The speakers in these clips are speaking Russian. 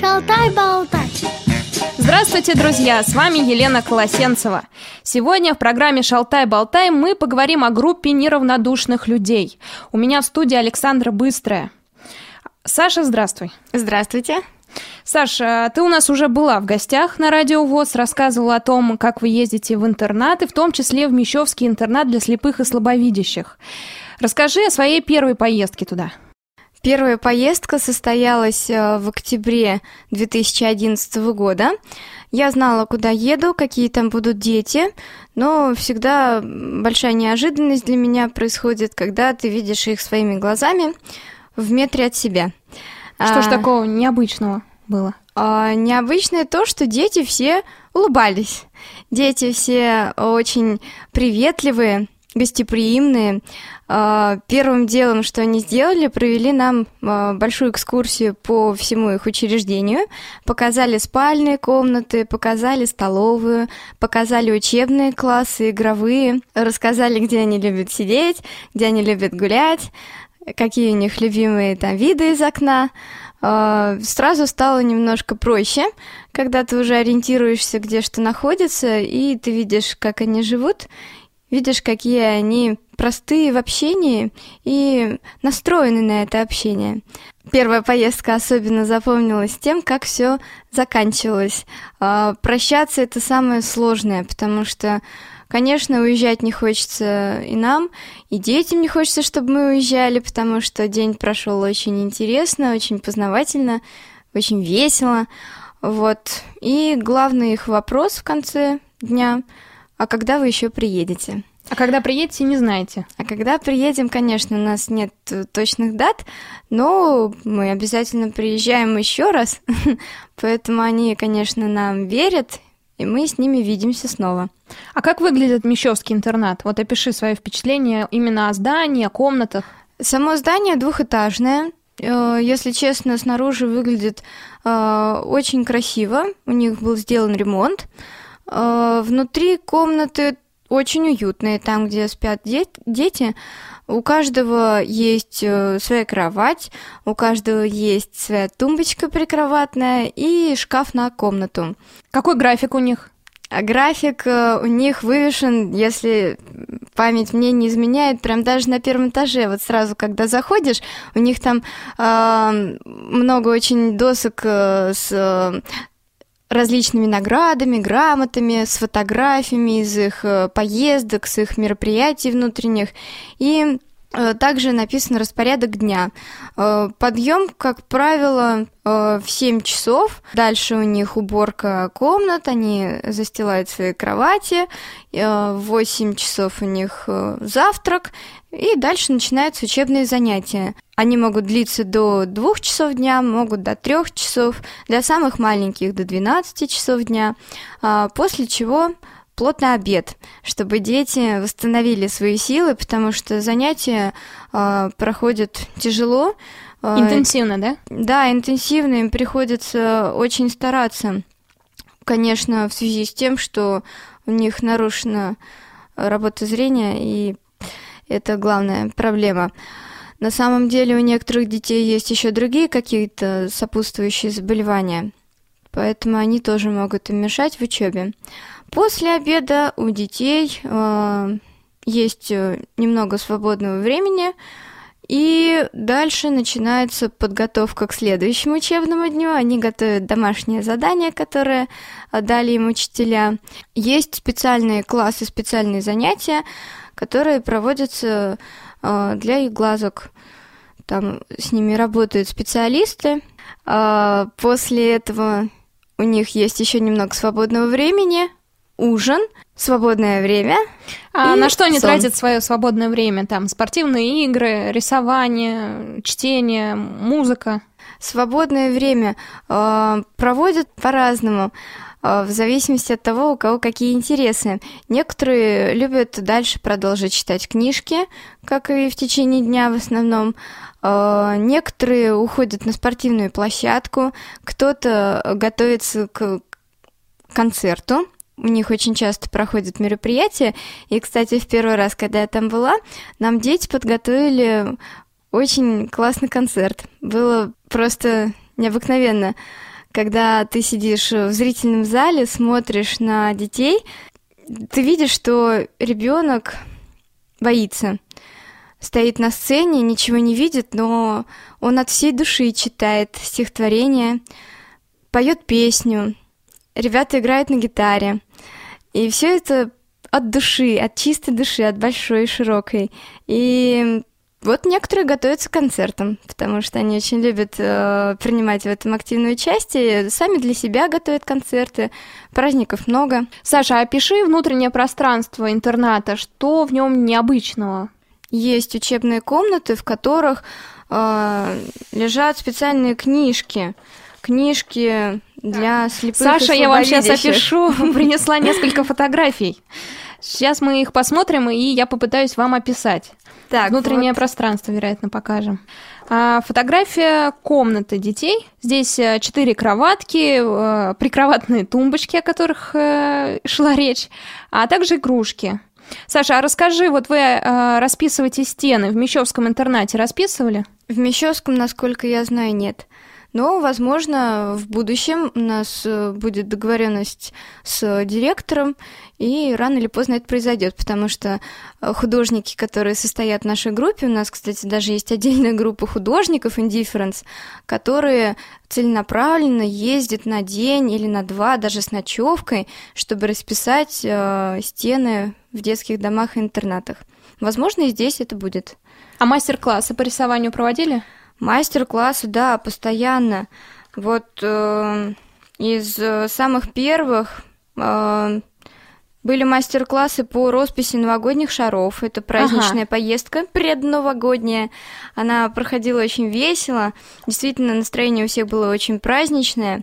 Шалтай-болтай. Здравствуйте, друзья! С вами Елена Колосенцева. Сегодня в программе «Шалтай-болтай» мы поговорим о группе неравнодушных людей. У меня в студии Александра Быстрая. Саша, здравствуй. Здравствуйте. Саша, ты у нас уже была в гостях на Радио ВОЗ, рассказывала о том, как вы ездите в интернаты, в том числе в Мещовский интернат для слепых и слабовидящих. Расскажи о своей первой поездке туда. Первая поездка состоялась э, в октябре 2011 года. Я знала, куда еду, какие там будут дети, но всегда большая неожиданность для меня происходит, когда ты видишь их своими глазами в метре от себя. Что ж а, такого необычного было? А, необычное то, что дети все улыбались. Дети все очень приветливые, гостеприимные. А, первым делом, что они сделали, провели нам а, большую экскурсию по всему их учреждению, показали спальные комнаты, показали столовую, показали учебные классы, игровые, рассказали, где они любят сидеть, где они любят гулять, какие у них любимые там виды из окна. А, сразу стало немножко проще, когда ты уже ориентируешься, где что находится, и ты видишь, как они живут, видишь, какие они простые в общении и настроены на это общение. Первая поездка особенно запомнилась тем, как все заканчивалось. А, прощаться это самое сложное, потому что Конечно, уезжать не хочется и нам, и детям не хочется, чтобы мы уезжали, потому что день прошел очень интересно, очень познавательно, очень весело. Вот. И главный их вопрос в конце дня а когда вы еще приедете? А когда приедете, не знаете? А когда приедем, конечно, у нас нет точных дат, но мы обязательно приезжаем еще раз, поэтому они, конечно, нам верят, и мы с ними видимся снова. А как выглядит Мещовский интернат? Вот опиши свои впечатления именно о здании, о комнатах. Само здание двухэтажное. Э, если честно, снаружи выглядит э, очень красиво. У них был сделан ремонт. Э, внутри комнаты очень уютные, там, где спят дети. У каждого есть э, своя кровать, у каждого есть своя тумбочка прикроватная и шкаф на комнату. Какой график у них? А график э, у них вывешен, если память мне не изменяет, прям даже на первом этаже. Вот сразу, когда заходишь, у них там э, много очень досок с различными наградами, грамотами, с фотографиями из их э, поездок, с их мероприятий внутренних. И также написан распорядок дня. Э, подъем, как правило, в 7 часов. Дальше у них уборка комнат, они застилают свои кровати. В 8 часов у них завтрак. И дальше начинаются учебные занятия. Они могут длиться до двух часов дня, могут до трех часов, для самых маленьких до 12 часов дня, а, после чего плотный обед, чтобы дети восстановили свои силы, потому что занятия а, проходят тяжело. А, интенсивно, да? Да, интенсивно, им приходится очень стараться. Конечно, в связи с тем, что у них нарушена работа зрения и это главная проблема. На самом деле у некоторых детей есть еще другие какие-то сопутствующие заболевания, поэтому они тоже могут им мешать в учебе. После обеда у детей э, есть э, немного свободного времени, и дальше начинается подготовка к следующему учебному дню. Они готовят домашние задания, которые дали им учителя. Есть специальные классы, специальные занятия, которые проводятся э, для их глазок. Там с ними работают специалисты. Э, после этого у них есть еще немного свободного времени, ужин, свободное время. А на что они сон. тратят свое свободное время? Там спортивные игры, рисование, чтение, музыка. Свободное время э, проводят по-разному. А, в зависимости от того, у кого какие интересы. Некоторые любят дальше продолжить читать книжки, как и в течение дня в основном. А, некоторые уходят на спортивную площадку, кто-то готовится к концерту, у них очень часто проходят мероприятия. И, кстати, в первый раз, когда я там была, нам дети подготовили очень классный концерт. Было просто необыкновенно когда ты сидишь в зрительном зале, смотришь на детей, ты видишь, что ребенок боится, стоит на сцене, ничего не видит, но он от всей души читает стихотворение, поет песню, ребята играют на гитаре. И все это от души, от чистой души, от большой и широкой. И вот некоторые готовятся к концертам, потому что они очень любят э, принимать в этом активное участие, сами для себя готовят концерты, праздников много. Саша, опиши внутреннее пространство интерната, что в нем необычного? Есть учебные комнаты, в которых э, лежат специальные книжки, книжки для слепых Саша, я вам сейчас опишу, принесла несколько фотографий. Сейчас мы их посмотрим, и я попытаюсь вам описать. Так, Внутреннее вот. пространство, вероятно, покажем. А, фотография комнаты детей. Здесь э, четыре кроватки, э, прикроватные тумбочки, о которых э, шла речь, а также игрушки. Саша, а расскажи, вот вы расписываете стены в Мещовском интернате, расписывали? В Мещовском, насколько я знаю, нет. Но, возможно, в будущем у нас э, будет договоренность с директором, и рано или поздно это произойдет, потому что э, художники, которые состоят в нашей группе, у нас, кстати, даже есть отдельная группа художников Indifference, которые целенаправленно ездят на день или на два, даже с ночевкой, чтобы расписать э, стены в детских домах и интернатах. Возможно, и здесь это будет. А мастер-классы по рисованию проводили? Мастер-классы, да, постоянно. Вот э, из э, самых первых э, были мастер-классы по росписи новогодних шаров. Это праздничная ага. поездка предновогодняя. Она проходила очень весело. Действительно, настроение у всех было очень праздничное.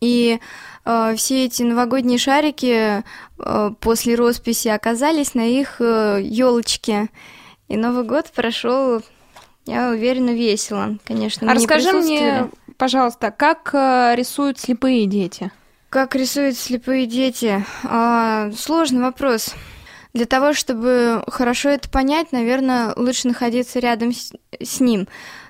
И э, все эти новогодние шарики э, после росписи оказались на их э, елочке. И Новый год прошел я уверена, весело, конечно. А расскажи мне, пожалуйста, как э, рисуют слепые дети? Как рисуют слепые дети? А, сложный вопрос. Для того, чтобы хорошо это понять, наверное, лучше находиться рядом с, с ним.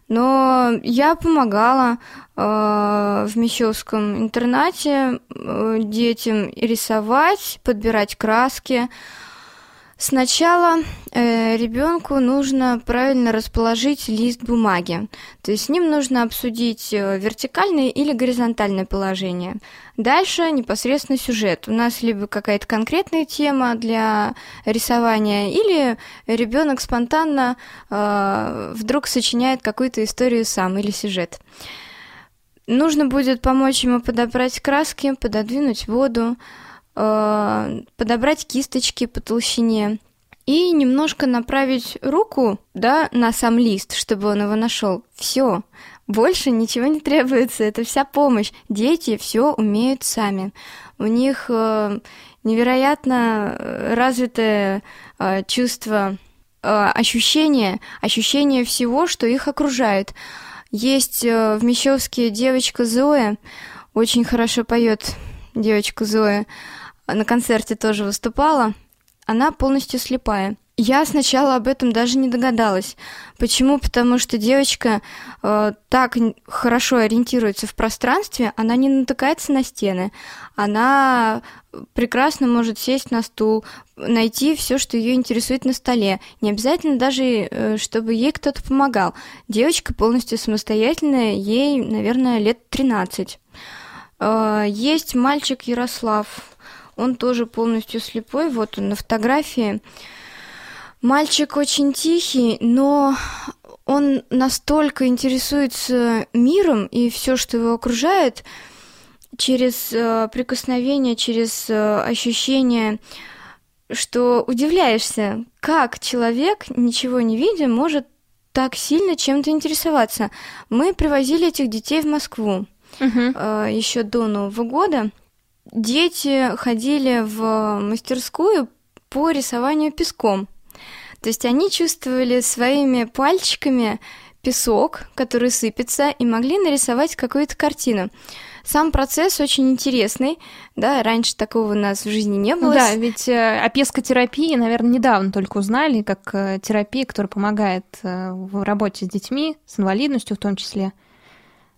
Но я помогала э, в Мещовском интернате э, детям рисовать, подбирать краски. Сначала э, ребенку нужно правильно расположить лист бумаги, то есть с ним нужно обсудить э, вертикальное или горизонтальное положение. Дальше непосредственно сюжет. У нас либо какая-то конкретная тема для рисования, или ребенок спонтанно э, вдруг сочиняет какую-то историю сам или сюжет. Нужно будет помочь ему подобрать краски, пододвинуть воду, подобрать кисточки по толщине и немножко направить руку, да, на сам лист, чтобы он его нашел. Все, больше ничего не требуется, это вся помощь. Дети все умеют сами. У них э, невероятно э, развитое э, чувство, э, ощущение, ощущение всего, что их окружает. Есть э, в Мещовске девочка Зоя, очень хорошо поет девочка Зоя на концерте тоже выступала, она полностью слепая. Я сначала об этом даже не догадалась. Почему? Потому что девочка э, так хорошо ориентируется в пространстве, она не натыкается на стены, она прекрасно может сесть на стул, найти все, что ее интересует на столе. Не обязательно даже, э, чтобы ей кто-то помогал. Девочка полностью самостоятельная, ей, наверное, лет 13. Э, есть мальчик Ярослав, он тоже полностью слепой, вот он на фотографии. Мальчик очень тихий, но он настолько интересуется миром и все, что его окружает, через э, прикосновение, через э, ощущение, что удивляешься, как человек, ничего не видя, может так сильно чем-то интересоваться. Мы привозили этих детей в Москву uh-huh. э, еще до Нового года дети ходили в мастерскую по рисованию песком. То есть они чувствовали своими пальчиками песок, который сыпется, и могли нарисовать какую-то картину. Сам процесс очень интересный, да, раньше такого у нас в жизни не было. Да, ведь э, о пескотерапии, наверное, недавно только узнали, как э, терапия, которая помогает э, в работе с детьми, с инвалидностью в том числе.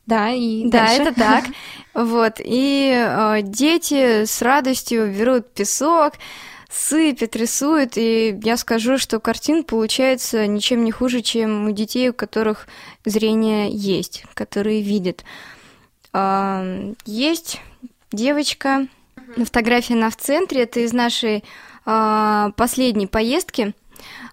Да, и Да, дальше. это так. Вот, и э, дети с радостью берут песок, сыпят, рисуют, и я скажу, что картин получается ничем не хуже, чем у детей, у которых зрение есть, которые видят. А, Есть девочка, на фотографии она в центре, это из нашей а, последней поездки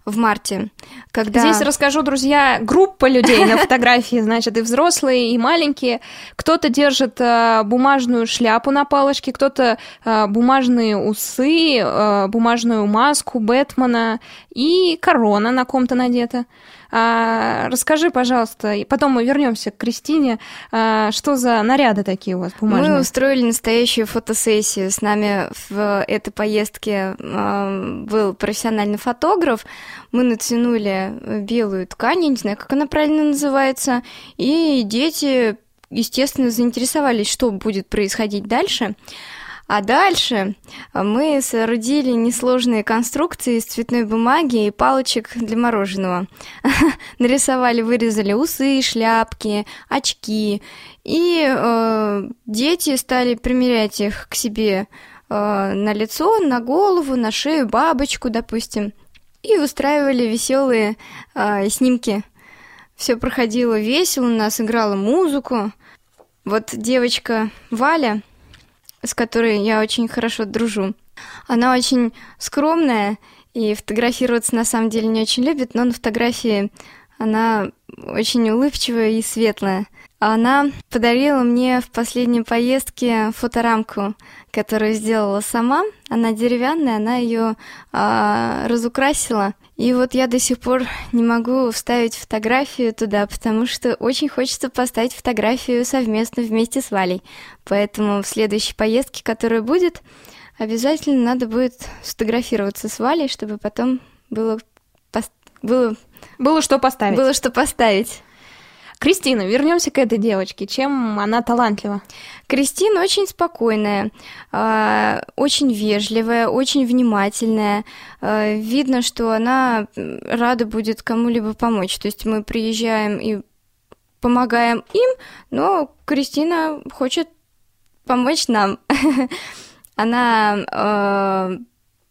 в марте, когда... Здесь расскажу, друзья, группа людей на фотографии, значит, и взрослые, и маленькие. Кто-то держит э, бумажную шляпу на палочке, кто-то э, бумажные усы, э, бумажную маску Бэтмена и корона на ком-то надета. А, расскажи, пожалуйста, и потом мы вернемся к Кристине. А, что за наряды такие у вас бумажные? Мы устроили настоящую фотосессию. С нами в этой поездке э, был профессиональный фотограф. Мы натянули белую ткань, я не знаю, как она правильно называется, и дети, естественно, заинтересовались, что будет происходить дальше. А дальше мы соорудили несложные конструкции из цветной бумаги и палочек для мороженого. Нарисовали, вырезали усы, шляпки, очки. И э, дети стали примерять их к себе э, на лицо, на голову, на шею, бабочку, допустим. И устраивали веселые э, снимки. Все проходило весело, у нас играла музыку. Вот девочка Валя, с которой я очень хорошо дружу. Она очень скромная и фотографироваться на самом деле не очень любит, но на фотографии она очень улыбчивая и светлая. Она подарила мне в последней поездке фоторамку, которую сделала сама. Она деревянная, она ее а, разукрасила. И вот я до сих пор не могу вставить фотографию туда, потому что очень хочется поставить фотографию совместно вместе с Валей. Поэтому в следующей поездке, которая будет, обязательно надо будет сфотографироваться с Валей, чтобы потом было, было, Было что поставить. было что поставить. Кристина, вернемся к этой девочке. Чем она талантлива? Кристина очень спокойная, а, очень вежливая, очень внимательная. А, Видно, что она рада будет кому-либо помочь. То есть мы приезжаем и помогаем им, но Кристина хочет помочь нам. Она а,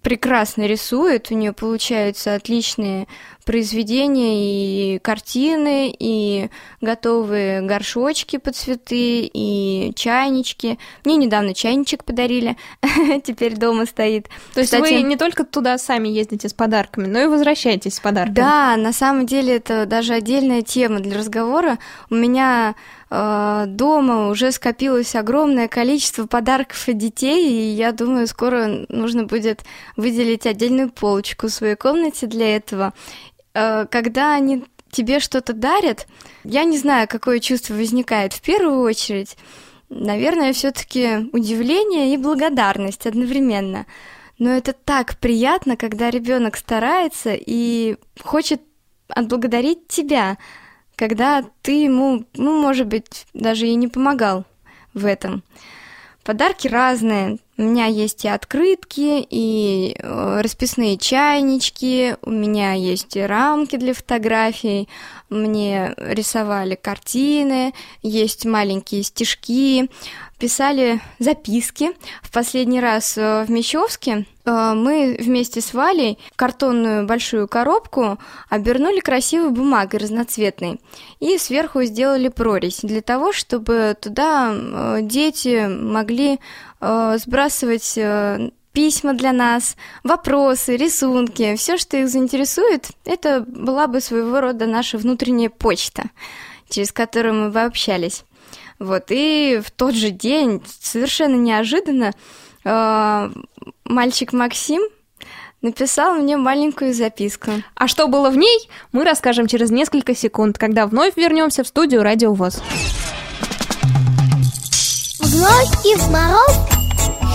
прекрасно рисует, у нее получаются отличные произведения и картины, и готовые горшочки под цветы, и чайнички. Мне недавно чайничек подарили, теперь дома стоит. То есть Кстати, вы не только туда сами ездите с подарками, но и возвращаетесь с подарками. Да, на самом деле это даже отдельная тема для разговора. У меня э, дома уже скопилось огромное количество подарков от детей, и я думаю, скоро нужно будет выделить отдельную полочку в своей комнате для этого. Э, когда они тебе что-то дарят, я не знаю, какое чувство возникает в первую очередь. Наверное, все-таки удивление и благодарность одновременно. Но это так приятно, когда ребенок старается и хочет отблагодарить тебя, когда ты ему, ну, может быть, даже и не помогал в этом. Подарки разные. У меня есть и открытки, и э, расписные чайнички, у меня есть и рамки для фотографий, мне рисовали картины, есть маленькие стишки, писали записки. В последний раз э, в Мещовске э, мы вместе с Валей картонную большую коробку обернули красивой бумагой разноцветной и сверху сделали прорезь для того, чтобы туда дети могли э, сбрасывать э, письма для нас, вопросы, рисунки, все, что их заинтересует, это была бы своего рода наша внутренняя почта, через которую мы бы общались. Вот, и в тот же день, совершенно неожиданно, э, мальчик Максим написал мне маленькую записку. А что было в ней, мы расскажем через несколько секунд, когда вновь вернемся в студию Радио ВОЗ. В мороз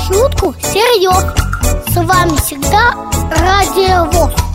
шутку серьез. С вами всегда Радио ВОЗ.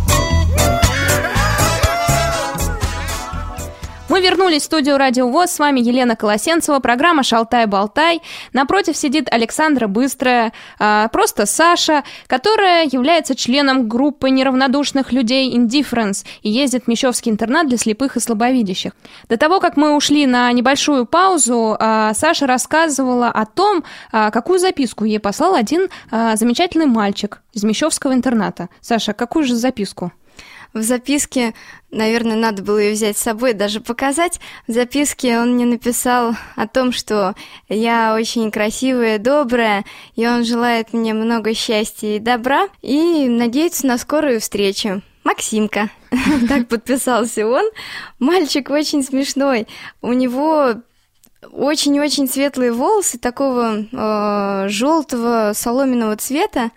Мы вернулись в студию Радио ВОЗ. С вами Елена Колосенцева, программа «Шалтай-болтай». Напротив сидит Александра Быстрая, а, просто Саша, которая является членом группы неравнодушных людей Indifference и ездит в Мещовский интернат для слепых и слабовидящих. До того, как мы ушли на небольшую паузу, а, Саша рассказывала о том, а, какую записку ей послал один замечательный мальчик из Мещовского интерната. Саша, какую же записку? В записке, наверное, надо было ее взять с собой, даже показать. В записке он мне написал о том, что я очень красивая, добрая, и он желает мне много счастья и добра, и надеется на скорую встречу. Максимка. Так подписался он. Мальчик очень смешной. У него очень-очень светлые волосы такого э, желтого соломенного цвета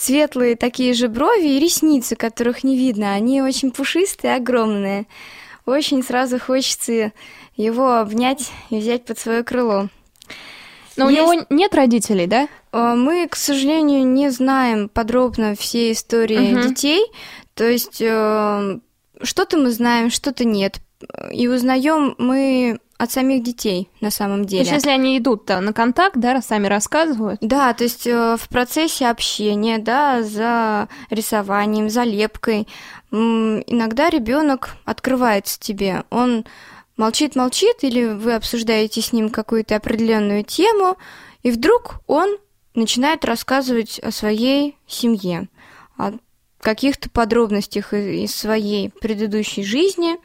светлые такие же брови и ресницы, которых не видно. Они очень пушистые, огромные. Очень сразу хочется его обнять и взять под свое крыло. Но Есть... у него нет родителей, да? А, мы, к сожалению, не знаем подробно все истории угу. детей. То есть э, что-то мы знаем, что-то нет. И узнаем мы от самих детей на самом деле. То есть, если они идут на контакт, да, сами рассказывают? Да, то есть э, в процессе общения, да, за рисованием, за лепкой, иногда ребенок открывается тебе. Он молчит, молчит, или вы обсуждаете с ним какую-то определенную тему, и вдруг он начинает рассказывать о своей семье, о каких-то подробностях из своей предыдущей жизни,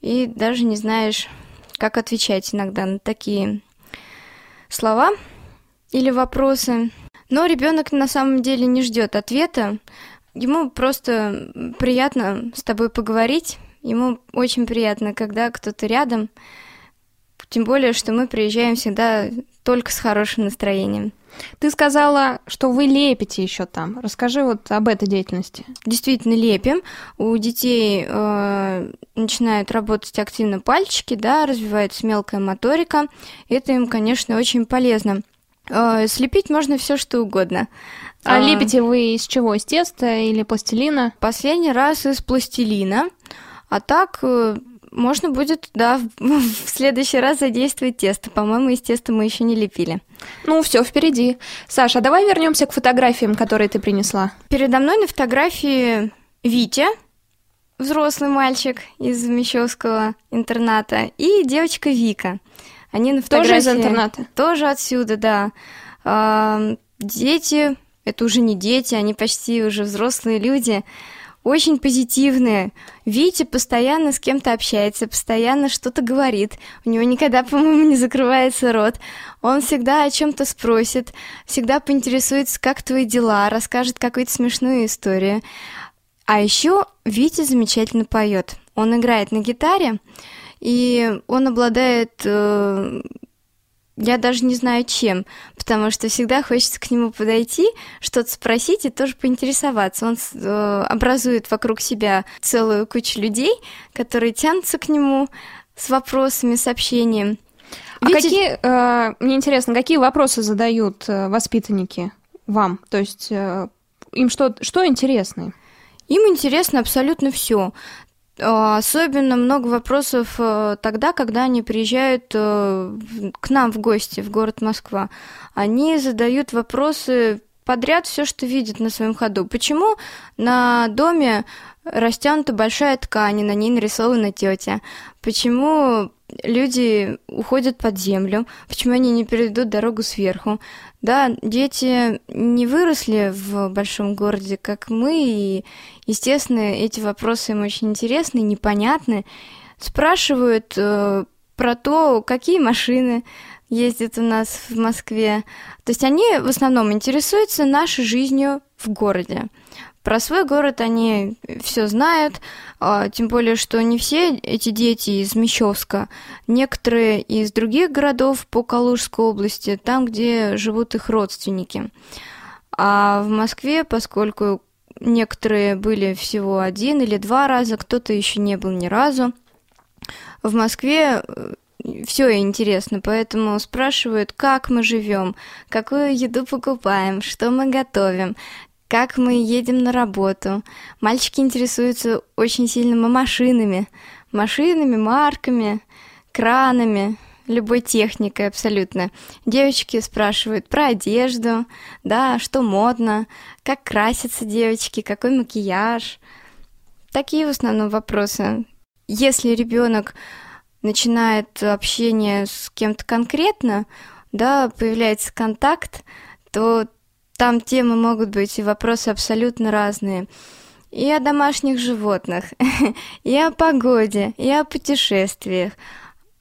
и даже не знаешь, как отвечать иногда на такие слова или вопросы. Но ребенок на самом деле не ждет ответа. Ему просто приятно с тобой поговорить. Ему очень приятно, когда кто-то рядом. Тем более, что мы приезжаем всегда только с хорошим настроением. Ты сказала, что вы лепите еще там. Расскажи вот об этой деятельности. Действительно лепим. У детей э, начинают работать активно пальчики, да, развивается мелкая моторика. Это им, конечно, очень полезно. Э, слепить можно все что угодно. А, а лепите вы из чего? Из теста или пластилина? Последний раз из пластилина. А так э, можно будет, да, в следующий раз задействовать тесто. По-моему, из теста мы еще не лепили. Ну, все впереди. Саша, давай вернемся к фотографиям, которые ты принесла. Передо мной на фотографии Витя, взрослый мальчик из Мещовского интерната, и девочка Вика. Они на фотографии... Тоже из интерната? Тоже отсюда, да. А, дети, это уже не дети, они почти уже взрослые люди очень позитивные. Витя постоянно с кем-то общается, постоянно что-то говорит. У него никогда, по-моему, не закрывается рот. Он всегда о чем-то спросит, всегда поинтересуется, как твои дела, расскажет какую-то смешную историю. А еще Витя замечательно поет. Он играет на гитаре, и он обладает э, я даже не знаю чем, потому что всегда хочется к нему подойти, что-то спросить и тоже поинтересоваться. Он э, образует вокруг себя целую кучу людей, которые тянутся к нему с вопросами, сообщением. А Видите... какие, э, мне интересно, какие вопросы задают э, воспитанники вам? То есть э, им что, что интересно? Им интересно абсолютно все. А, особенно много вопросов э, тогда, когда они приезжают э, к нам в гости в город Москва. Они задают вопросы подряд все, что видят на своем ходу. Почему на доме растянута большая ткань, и на ней нарисована тетя? Почему люди уходят под землю? Почему они не перейдут дорогу сверху? Да, дети не выросли в большом городе, как мы, и, естественно, эти вопросы им очень интересны, непонятны. Спрашивают э, про то, какие машины ездят у нас в Москве. То есть они в основном интересуются нашей жизнью в городе. Про свой город они все знают, а, тем более, что не все эти дети из Мещовска, некоторые из других городов по Калужской области, там, где живут их родственники. А в Москве, поскольку некоторые были всего один или два раза, кто-то еще не был ни разу, в Москве э, все интересно, поэтому спрашивают, как мы живем, какую еду покупаем, что мы готовим, как мы едем на работу. Мальчики интересуются очень сильно машинами, машинами, марками, кранами, любой техникой абсолютно. Девочки спрашивают про одежду, да, что модно, как красятся девочки, какой макияж. Такие в основном вопросы. Если ребенок начинает общение с кем-то конкретно, да, появляется контакт, то там темы могут быть и вопросы абсолютно разные. И о домашних животных, и о погоде, и о путешествиях,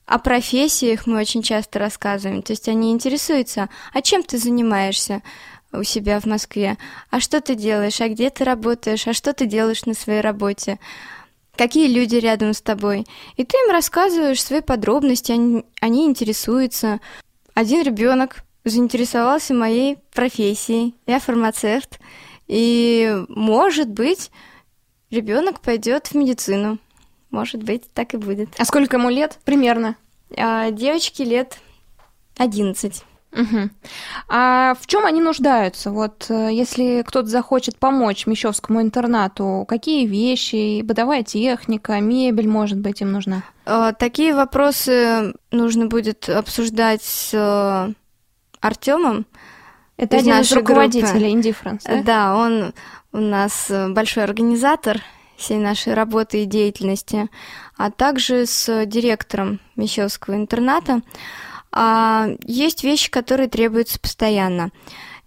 о профессиях мы очень часто рассказываем. То есть они интересуются, а чем ты занимаешься у себя в Москве, а что ты делаешь, а где ты работаешь, а что ты делаешь на своей работе, какие люди рядом с тобой. И ты им рассказываешь свои подробности, они, они интересуются. Один ребенок заинтересовался моей профессией, я фармацевт, и, может быть, ребенок пойдет в медицину. Может быть, так и будет. А сколько ему лет примерно? А, девочке лет 11. Угу. А в чем они нуждаются? Вот э, если кто-то захочет помочь Мещовскому интернату, какие вещи, бытовая техника, мебель, может быть, им нужна? А, такие вопросы нужно будет обсуждать с э, Артемом. Это из один из руководителей. Indifference, да? Да, он у нас э, большой организатор всей нашей работы и деятельности, а также с директором Мещовского интерната. А есть вещи, которые требуются постоянно.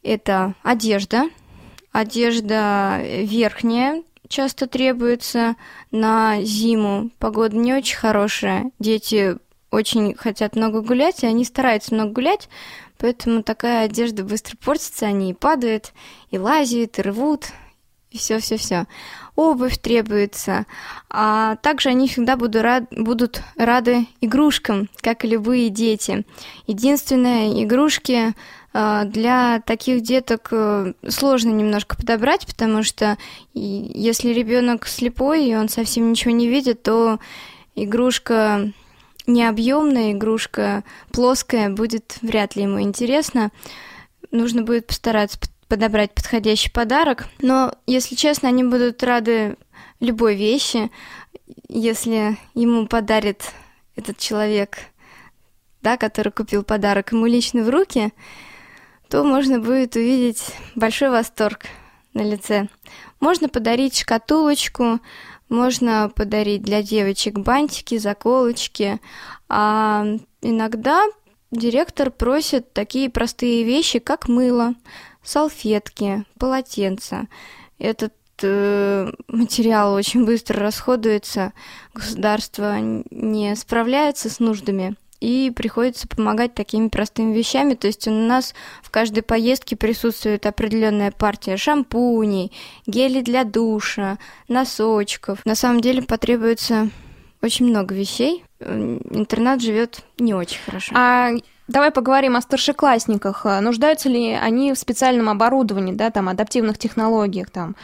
Это одежда, одежда верхняя, часто требуется на зиму. Погода не очень хорошая. Дети очень хотят много гулять, и они стараются много гулять, поэтому такая одежда быстро портится, они и падают, и лазят, и рвут, все-все-все. Обувь требуется. А также они всегда будут, рад, будут рады игрушкам, как и любые дети. Единственное, игрушки а, для таких деток э, сложно немножко подобрать, потому что если ребенок слепой и он совсем ничего не видит, то игрушка необъемная, игрушка плоская будет вряд ли ему интересно. Нужно будет постараться подобрать подходящий подарок. Но, если честно, они будут рады любой вещи, если ему подарит этот человек, да, который купил подарок ему лично в руки, то можно будет увидеть большой восторг на лице. Можно подарить шкатулочку, можно подарить для девочек бантики, заколочки, а иногда директор просит такие простые вещи, как мыло, салфетки, полотенца. Этот э, материал очень быстро расходуется, государство не справляется с нуждами, и приходится помогать такими простыми вещами. То есть у нас в каждой поездке присутствует определенная партия шампуней, гели для душа, носочков. На самом деле потребуется очень много вещей. Интернат живет не очень хорошо. А Давай поговорим о старшеклассниках. Нуждаются ли они в специальном оборудовании, да, там, адаптивных технологиях, там,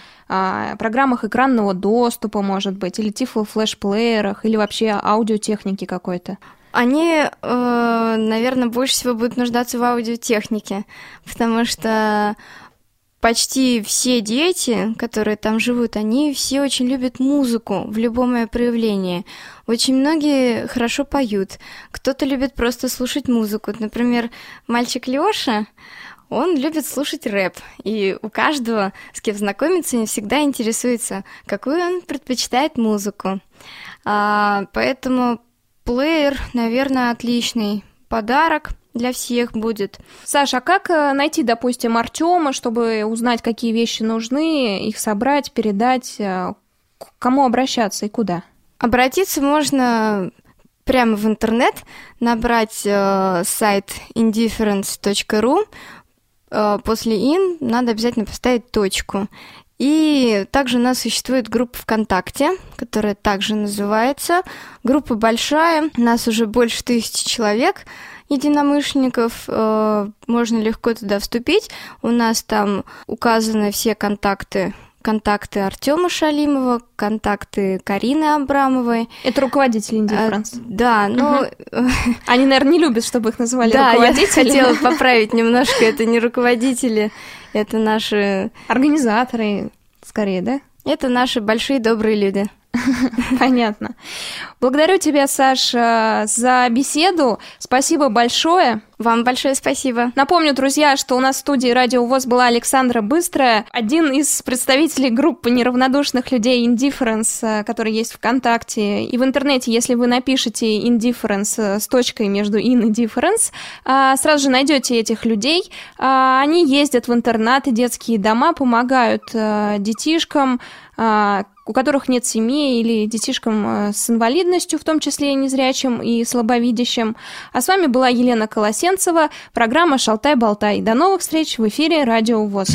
программах экранного доступа, может быть, или тифло-флешплеерах, или вообще аудиотехники какой-то? Они, э, наверное, больше всего будут нуждаться в аудиотехнике, потому что почти все дети, которые там живут, они все очень любят музыку в любом ее проявлении. Очень многие хорошо поют. Кто-то любит просто слушать музыку. Например, мальчик Лёша, он любит слушать рэп, и у каждого, с кем знакомится, не всегда интересуется, какую он предпочитает музыку. А, поэтому плеер, наверное, отличный подарок для всех будет. Саша, а как э, найти, допустим, Артема, чтобы узнать, какие вещи нужны, их собрать, передать? Э, к кому обращаться и куда? Обратиться можно прямо в интернет, набрать э, сайт indifference.ru, э, после in надо обязательно поставить точку. И также у нас существует группа ВКонтакте, которая также называется. Группа большая, нас уже больше тысячи человек единомышленников, э, можно легко туда вступить. У нас там указаны все контакты контакты Артема Шалимова, контакты Карины Абрамовой. Это руководители Indifference. А, да, но... Угу. Они, наверное, не любят, чтобы их называли да, руководителями. я хотела поправить немножко, это не руководители, это наши... Организаторы, скорее, да? Это наши большие добрые люди. Понятно. Благодарю тебя, Саша, за беседу. Спасибо большое. Вам большое спасибо. Напомню, друзья, что у нас в студии Радио ВОЗ была Александра Быстрая, один из представителей группы неравнодушных людей Indifference, который есть ВКонтакте. И в интернете, если вы напишете Indifference с точкой между in и difference, сразу же найдете этих людей. Они ездят в интернаты, детские дома, помогают детишкам, у которых нет семьи или детишкам с инвалидностью, в том числе и незрячим и слабовидящим. А с вами была Елена Колосенцева, программа «Шалтай-болтай». До новых встреч в эфире «Радио ВОЗ».